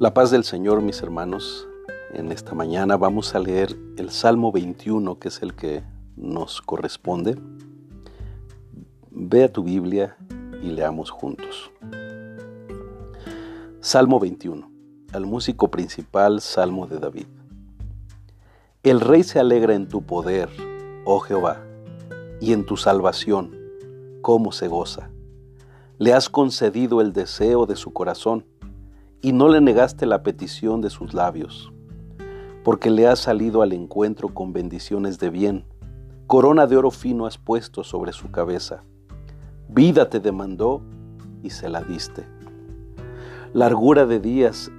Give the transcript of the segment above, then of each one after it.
La paz del Señor, mis hermanos. En esta mañana vamos a leer el Salmo 21, que es el que nos corresponde. Ve a tu Biblia y leamos juntos. Salmo 21. Al músico principal, Salmo de David. El rey se alegra en tu poder, oh Jehová, y en tu salvación, cómo se goza. Le has concedido el deseo de su corazón y no le negaste la petición de sus labios, porque le has salido al encuentro con bendiciones de bien, corona de oro fino has puesto sobre su cabeza, vida te demandó y se la diste, largura de días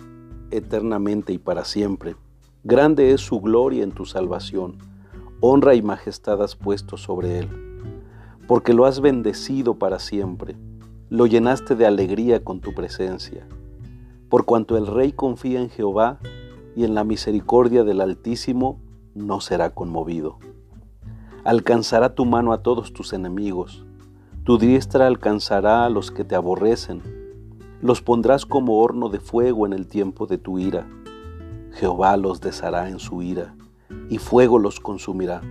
eternamente y para siempre, grande es su gloria en tu salvación, honra y majestad has puesto sobre él, porque lo has bendecido para siempre, lo llenaste de alegría con tu presencia por cuanto el rey confía en Jehová y en la misericordia del Altísimo, no será conmovido. Alcanzará tu mano a todos tus enemigos, tu diestra alcanzará a los que te aborrecen, los pondrás como horno de fuego en el tiempo de tu ira. Jehová los deshará en su ira, y fuego los consumirá.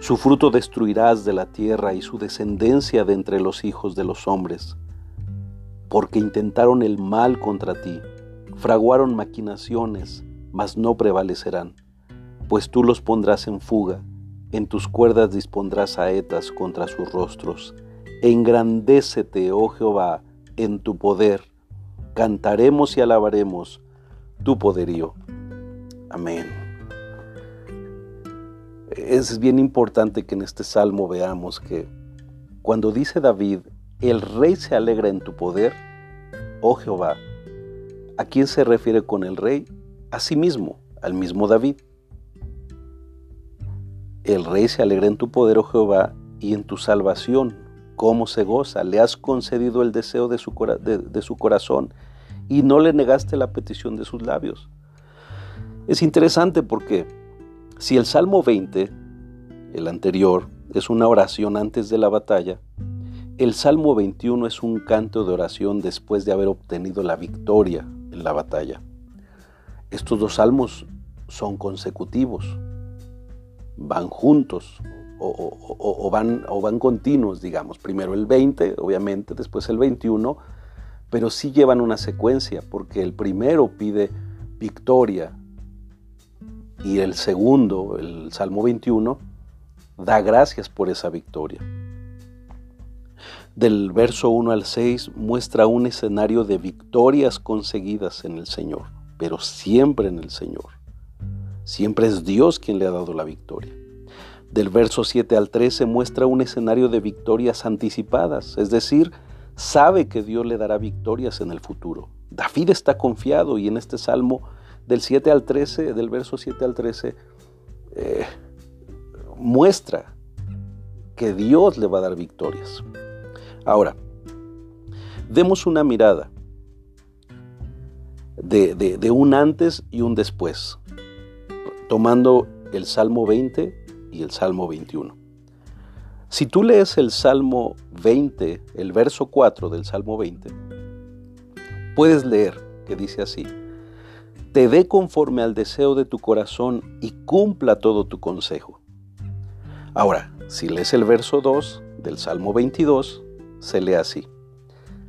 Su fruto destruirás de la tierra y su descendencia de entre los hijos de los hombres porque intentaron el mal contra ti, fraguaron maquinaciones, mas no prevalecerán, pues tú los pondrás en fuga, en tus cuerdas dispondrás saetas contra sus rostros. Engrandécete, oh Jehová, en tu poder, cantaremos y alabaremos tu poderío. Amén. Es bien importante que en este salmo veamos que cuando dice David, el rey se alegra en tu poder, oh Jehová. ¿A quién se refiere con el rey? A sí mismo, al mismo David. El rey se alegra en tu poder, oh Jehová, y en tu salvación, cómo se goza. Le has concedido el deseo de su, corazón y no le negaste la petición de sus labios. Es interesante porque si el Salmo 20, el anterior, es una oración antes de la batalla, el Salmo 21 es un canto de oración después de haber obtenido la victoria en la batalla. Estos dos salmos son consecutivos, van juntos o, van, o van continuos, digamos. Primero el 20, obviamente, después el 21, pero sí llevan una secuencia, porque el primero pide victoria y el segundo, el Salmo 21, da gracias por esa victoria del verso 1 al 6 muestra un escenario de victorias conseguidas en el Señor, pero siempre en el Señor. Siempre es Dios quien le ha dado la victoria. Del verso 7 al 13 muestra un escenario de victorias anticipadas, es decir, sabe que Dios le dará victorias en el futuro. David está confiado y en este salmo del 7 al 13, del verso 7 al 13, eh, muestra que Dios le va a dar victorias. Ahora, demos una mirada de, un antes y un después, tomando el Salmo 20 y el Salmo 21. Si tú lees el Salmo 20, el verso 4 del Salmo 20, puedes leer que dice así, te dé conforme al deseo de tu corazón y cumpla todo tu consejo. Ahora, si lees el verso 2 del Salmo 22, se lee así.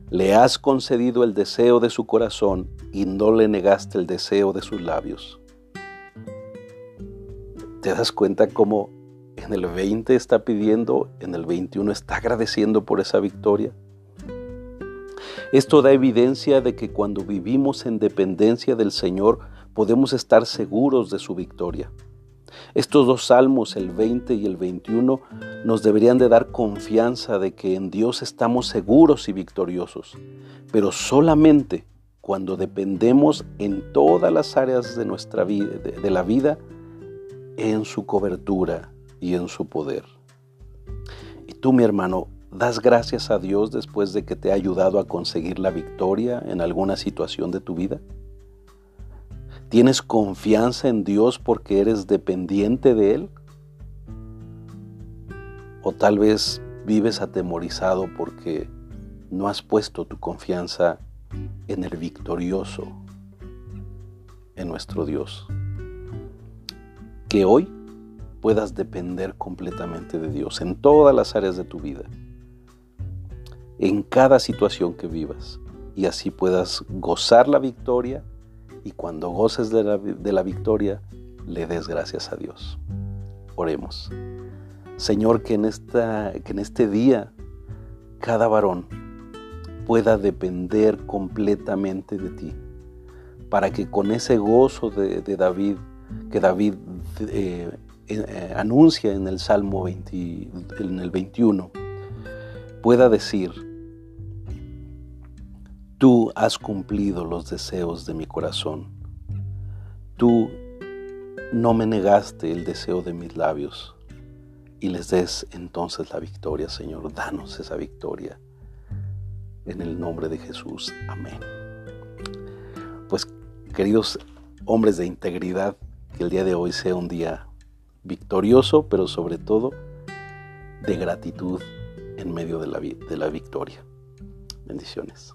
Le has concedido el deseo de su corazón y no le negaste el deseo de sus labios. ¿Te das cuenta cómo en el 20 está pidiendo, en el 21 está agradeciendo por esa victoria? Esto da evidencia de que cuando vivimos en dependencia del Señor podemos estar seguros de su victoria. Estos dos salmos, el 20 y el 21, nos deberían de dar confianza de que en Dios estamos seguros y victoriosos, pero solamente cuando dependemos en todas las áreas de nuestra vida, de, la vida, en su cobertura y en su poder. Y tú, mi hermano, das gracias a Dios después de que te ha ayudado a conseguir la victoria en alguna situación de tu vida. ¿Tienes confianza en Dios porque eres dependiente de Él? ¿O tal vez vives atemorizado porque no has puesto tu confianza en el victorioso, en nuestro Dios. Que hoy puedas depender completamente de Dios en todas las áreas de tu vida, en cada situación que vivas, y así puedas gozar la victoria y cuando goces de la, de la victoria, le des gracias a Dios. Oremos. Señor, que en, esta, que en este día cada varón pueda depender completamente de ti, para que con ese gozo de, David, que David eh, eh, anuncia en el Salmo 20, en el 21, pueda decir, tú has cumplido los deseos de mi corazón, tú no me negaste el deseo de mis labios y les des entonces la victoria, Señor. Danos esa victoria. En el nombre de Jesús. Amén. Pues queridos hombres de integridad, que el día de hoy sea un día victorioso, pero sobre todo de gratitud en medio de la, de la victoria. Bendiciones.